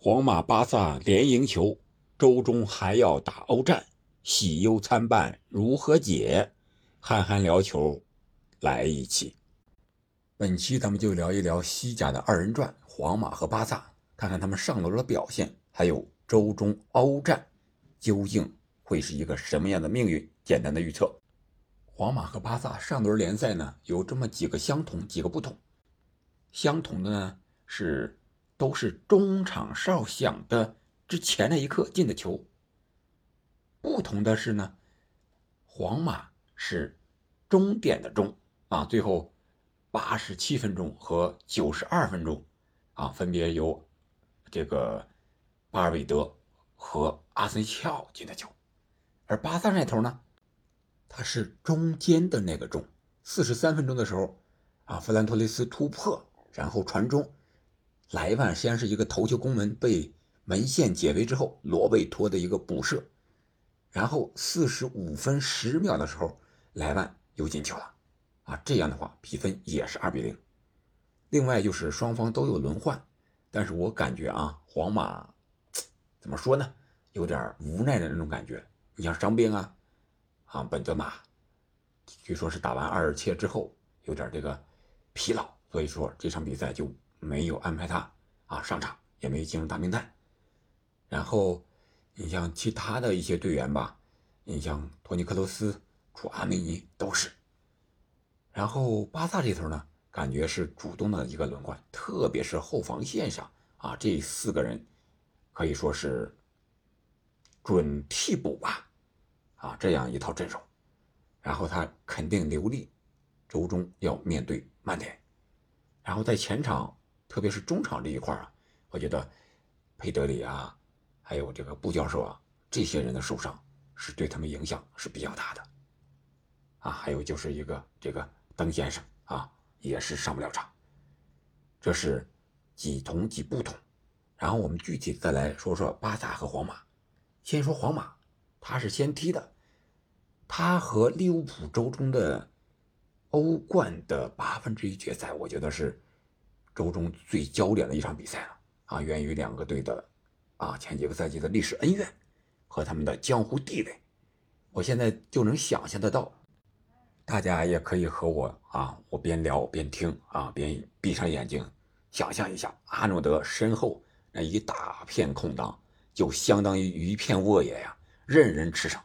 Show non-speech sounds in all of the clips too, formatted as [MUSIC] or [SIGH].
皇马、巴萨连赢球，周中还要打欧战，喜忧参半如何解？憨憨聊球，来一期。本期咱们就聊一聊西甲的二人转，皇马和巴萨，看看他们上轮的表现，还有周中欧战究竟会是一个什么样的命运？简单的预测，皇马和巴萨上轮联赛呢有这么几个相同，几个不同。相同的呢是。都是中场哨响的之前那一刻进的球。不同的是呢，皇马是终点的终啊，最后八十七分钟和九十二分钟啊，分别由这个巴尔韦德和阿森西奥进的球。而巴萨那头呢，他是中间的那个中，四十三分钟的时候啊，弗兰托雷斯突破，然后传中。莱万先是一个头球攻门，被门线解围之后，罗贝托的一个补射，然后四十五分十秒的时候，莱万又进球了，啊，这样的话比分也是二比零。另外就是双方都有轮换，但是我感觉啊，皇马 [TSK] 怎么说呢，有点无奈的那种感觉。你像伤病啊，啊，本泽马，据说是打完二切之后有点这个疲劳，所以说这场比赛就。没有安排他啊上场，也没进入大名单。然后，你像其他的一些队员吧，你像托尼克罗斯、楚阿梅尼都是。然后巴萨这头呢，感觉是主动的一个轮换，特别是后防线上啊，这四个人可以说是准替补吧，啊，这样一套阵容。然后他肯定留力，周中要面对曼联。然后在前场。特别是中场这一块啊，我觉得佩德里啊，还有这个布教授啊，这些人的受伤是对他们影响是比较大的啊。还有就是一个这个登先生啊，也是上不了场。这是几同几不同。然后我们具体再来说说巴萨和皇马。先说皇马，他是先踢的，他和利物浦周中的欧冠的八分之一决赛，我觉得是。周中最焦点的一场比赛了啊，源于两个队的啊前几个赛季的历史恩怨和他们的江湖地位，我现在就能想象得到，大家也可以和我啊，我边聊边听啊，边闭上眼睛想象一下，阿诺德身后那一大片空档，就相当于一片沃野呀，任人驰骋，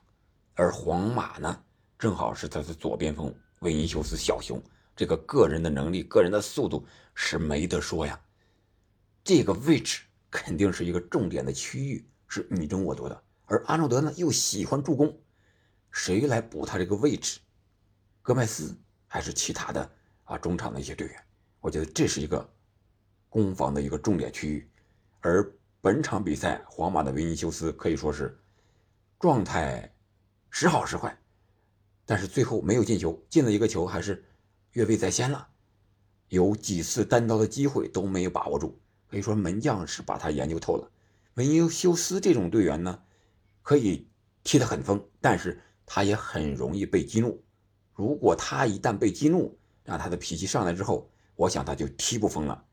而皇马呢，正好是他的左边锋维尼修斯小熊。这个个人的能力、个人的速度是没得说呀。这个位置肯定是一个重点的区域，是你争我夺的。而阿诺德呢，又喜欢助攻，谁来补他这个位置？戈麦斯还是其他的啊？中场的一些队员，我觉得这是一个攻防的一个重点区域。而本场比赛，皇马的维尼修斯可以说是状态时好时坏，但是最后没有进球，进了一个球还是。越位在先了，有几次单刀的机会都没有把握住，可以说门将是把他研究透了。维尼修斯这种队员呢，可以踢得很疯，但是他也很容易被激怒。如果他一旦被激怒，让他的脾气上来之后，我想他就踢不疯了。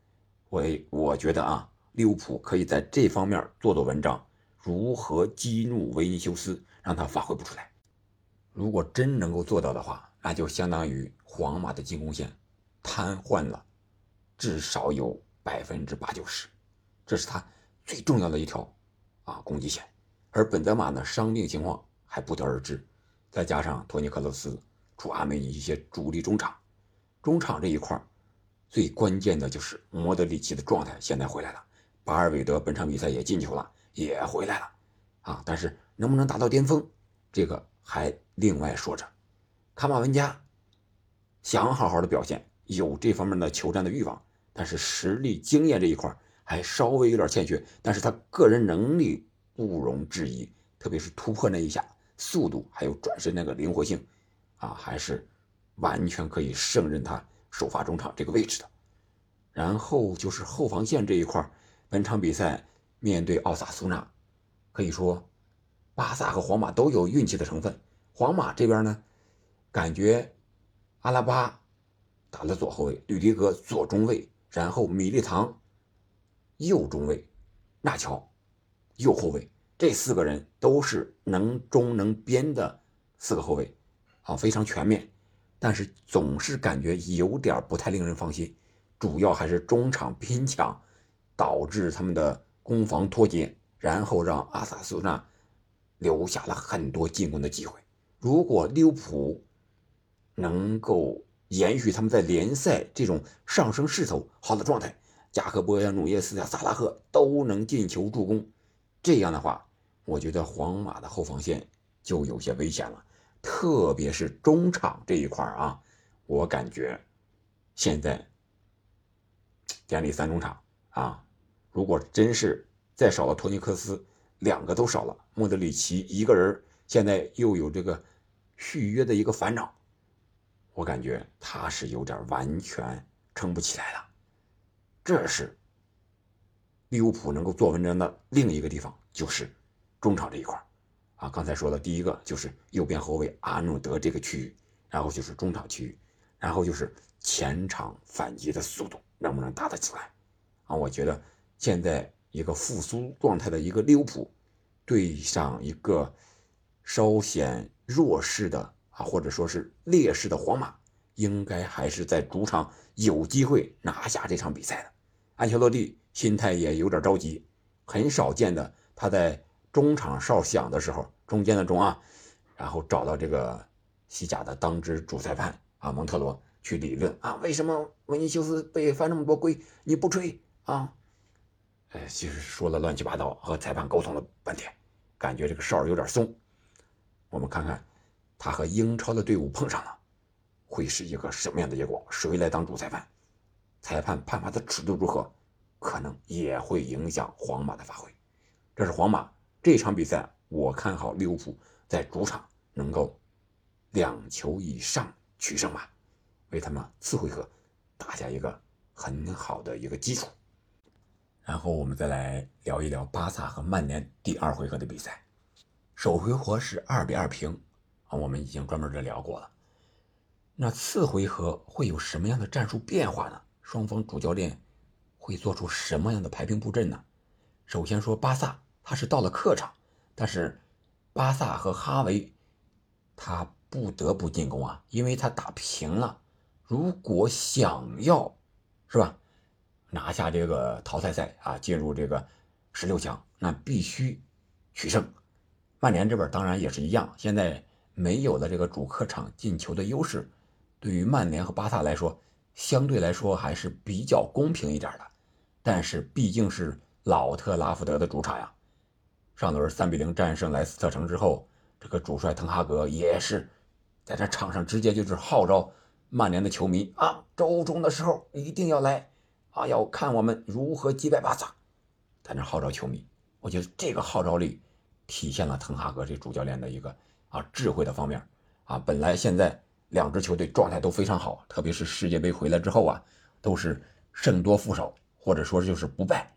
我我觉得啊，利物浦可以在这方面做做文章，如何激怒维尼修斯，让他发挥不出来。如果真能够做到的话，那就相当于皇马的进攻线瘫痪了，至少有百分之八九十，这是他最重要的一条啊攻击线。而本泽马呢，伤病情况还不得而知，再加上托尼克罗斯、楚阿梅尼一些主力中场，中场这一块最关键的就是莫德里奇的状态现在回来了，巴尔韦德本场比赛也进球了，也回来了啊，但是能不能达到巅峰，这个还另外说着。卡马文加想好好的表现，有这方面的求战的欲望，但是实力经验这一块还稍微有点欠缺。但是他个人能力不容置疑，特别是突破那一下，速度还有转身那个灵活性，啊，还是完全可以胜任他首发中场这个位置的。然后就是后防线这一块，本场比赛面对奥萨苏纳，可以说巴萨和皇马都有运气的成分。皇马这边呢？感觉阿拉巴打了左后卫，吕迪格左中卫，然后米利唐右中卫，纳乔，右后卫，这四个人都是能中能边的四个后卫，啊，非常全面。但是总是感觉有点不太令人放心，主要还是中场拼抢，导致他们的攻防脱节，然后让阿萨苏纳留下了很多进攻的机会。如果利物浦能够延续他们在联赛这种上升势头好的状态，加克波呀、努涅斯呀、萨拉赫都能进球助攻，这样的话，我觉得皇马的后防线就有些危险了，特别是中场这一块啊，我感觉现在典礼三中场啊，如果真是再少了托尼克斯，两个都少了，莫德里奇一个人现在又有这个续约的一个烦恼。我感觉他是有点完全撑不起来了，这是利物浦能够做文章的另一个地方，就是中场这一块啊。刚才说的第一个就是右边后卫阿诺德这个区域，然后就是中场区域，然后就是前场反击的速度能不能打得起来啊？我觉得现在一个复苏状态的一个利物浦，对上一个稍显弱势的。啊，或者说是劣势的皇马，应该还是在主场有机会拿下这场比赛的。安切洛蒂心态也有点着急，很少见的他在中场哨响的时候，中间的中啊，然后找到这个西甲的当值主裁判啊蒙特罗去理论啊，为什么维尼修斯被犯那么多规你不吹啊？哎，其实说了乱七八糟，和裁判沟通了半天，感觉这个哨有点松。我们看看。他和英超的队伍碰上了，会是一个什么样的结果？谁来当主裁判？裁判判罚的尺度如何？可能也会影响皇马的发挥。这是皇马这场比赛，我看好利物浦在主场能够两球以上取胜吧，为他们次回合打下一个很好的一个基础。然后我们再来聊一聊巴萨和曼联第二回合的比赛，首回合是二比二平。我们已经专门的聊过了。那次回合会有什么样的战术变化呢？双方主教练会做出什么样的排兵布阵呢？首先说巴萨，他是到了客场，但是巴萨和哈维他不得不进攻啊，因为他打平了。如果想要是吧，拿下这个淘汰赛啊，进入这个十六强，那必须取胜。曼联这边当然也是一样，现在。没有了这个主客场进球的优势，对于曼联和巴萨来说，相对来说还是比较公平一点的。但是毕竟是老特拉福德的主场呀，上轮三比零战胜莱斯特城之后，这个主帅滕哈格也是在这场上直接就是号召曼联的球迷啊，周中的时候一定要来啊，要看我们如何击败巴萨，在那号召球迷。我觉得这个号召力体现了滕哈格这主教练的一个。啊，智慧的方面，啊，本来现在两支球队状态都非常好，特别是世界杯回来之后啊，都是胜多负少，或者说就是不败。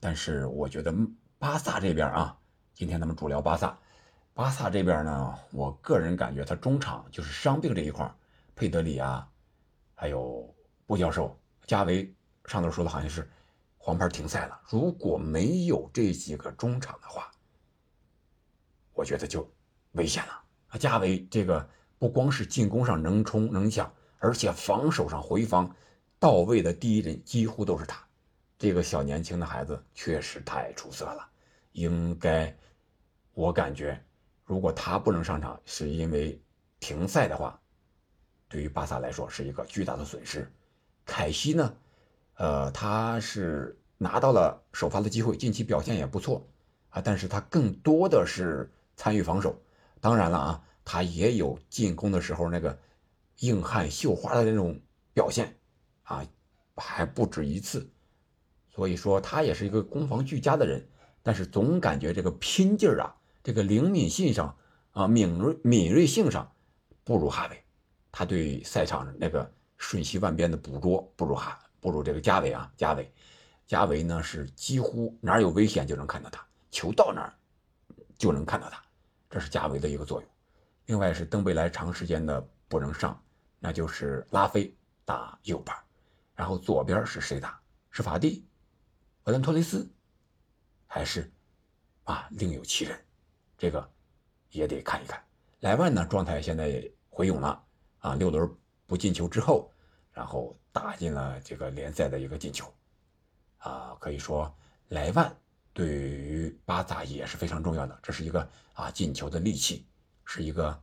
但是我觉得巴萨这边啊，今天咱们主聊巴萨，巴萨这边呢，我个人感觉他中场就是伤病这一块，佩德里啊，还有布教授、加维，上头说的好像是黄牌停赛了。如果没有这几个中场的话，我觉得就。危险了啊！加维这个不光是进攻上能冲能抢，而且防守上回防到位的第一人几乎都是他。这个小年轻的孩子确实太出色了，应该我感觉，如果他不能上场是因为停赛的话，对于巴萨来说是一个巨大的损失。凯西呢，呃，他是拿到了首发的机会，近期表现也不错啊，但是他更多的是参与防守。当然了啊，他也有进攻的时候那个硬汉绣花的那种表现啊，还不止一次。所以说他也是一个攻防俱佳的人，但是总感觉这个拼劲儿啊，这个灵敏性上啊，敏锐敏锐性上不如哈维。他对赛场那个瞬息万变的捕捉不如哈不如这个加维啊，加维，加维呢是几乎哪有危险就能看到他，球到哪儿就能看到他。这是加维的一个作用，另外是登贝莱长时间的不能上，那就是拉菲打右边，然后左边是谁打？是法蒂、厄兰托雷斯，还是啊另有其人？这个也得看一看。莱万呢，状态现在回勇了啊，六轮不进球之后，然后打进了这个联赛的一个进球，啊，可以说莱万对于巴萨也是非常重要的，这是一个啊进球的利器，是一个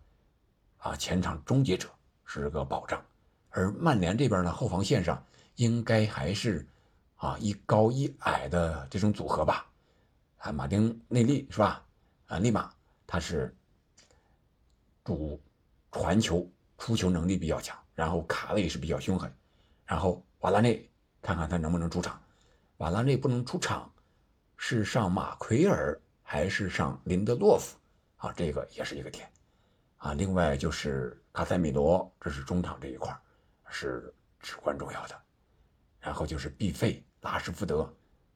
啊前场终结者，是个保障。而曼联这边呢，后防线上应该还是啊一高一矮的这种组合吧，啊，马丁内利是吧？啊，利马他是。主传球、出球能力比较强，然后卡位是比较凶狠，然后瓦拉内看看他能不能出场。瓦拉内不能出场，是上马奎尔还是上林德洛夫啊？这个也是一个点啊。另外就是卡塞米罗，这是中场这一块是至关重要的。然后就是毕费、拉什福德，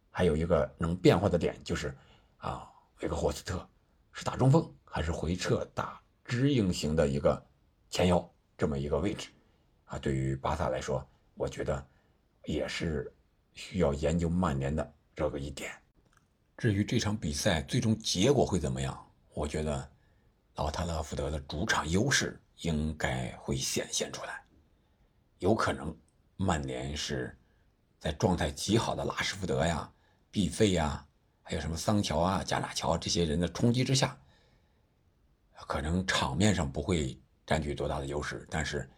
还有一个能变化的点就是啊，维克霍斯特是打中锋还是回撤打？支应型的一个前腰这么一个位置啊，对于巴萨来说，我觉得也是需要研究曼联的这个一点。至于这场比赛最终结果会怎么样，我觉得老特拉福德的主场优势应该会显现出来。有可能曼联是在状态极好的拉什福德呀、毕费呀，还有什么桑乔啊、加纳乔这些人的冲击之下。可能场面上不会占据多大的优势，但是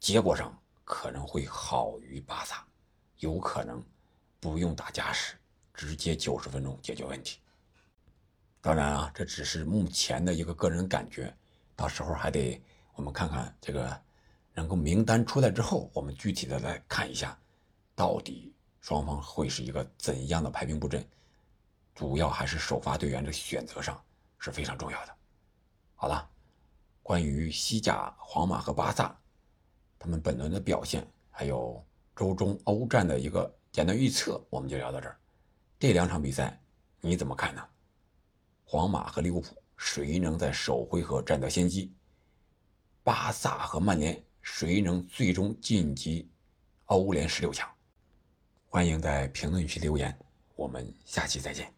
结果上可能会好于巴萨，有可能不用打加时，直接九十分钟解决问题。当然啊，这只是目前的一个个人感觉，到时候还得我们看看这个能够名单出来之后，我们具体的来看一下，到底双方会是一个怎样的排兵布阵，主要还是首发队员的选择上是非常重要的。好了，关于西甲、皇马和巴萨，他们本轮的表现，还有周中欧战的一个简单预测，我们就聊到这儿。这两场比赛你怎么看呢？皇马和利物浦谁能在首回合占得先机？巴萨和曼联谁能最终晋级欧联十六强？欢迎在评论区留言，我们下期再见。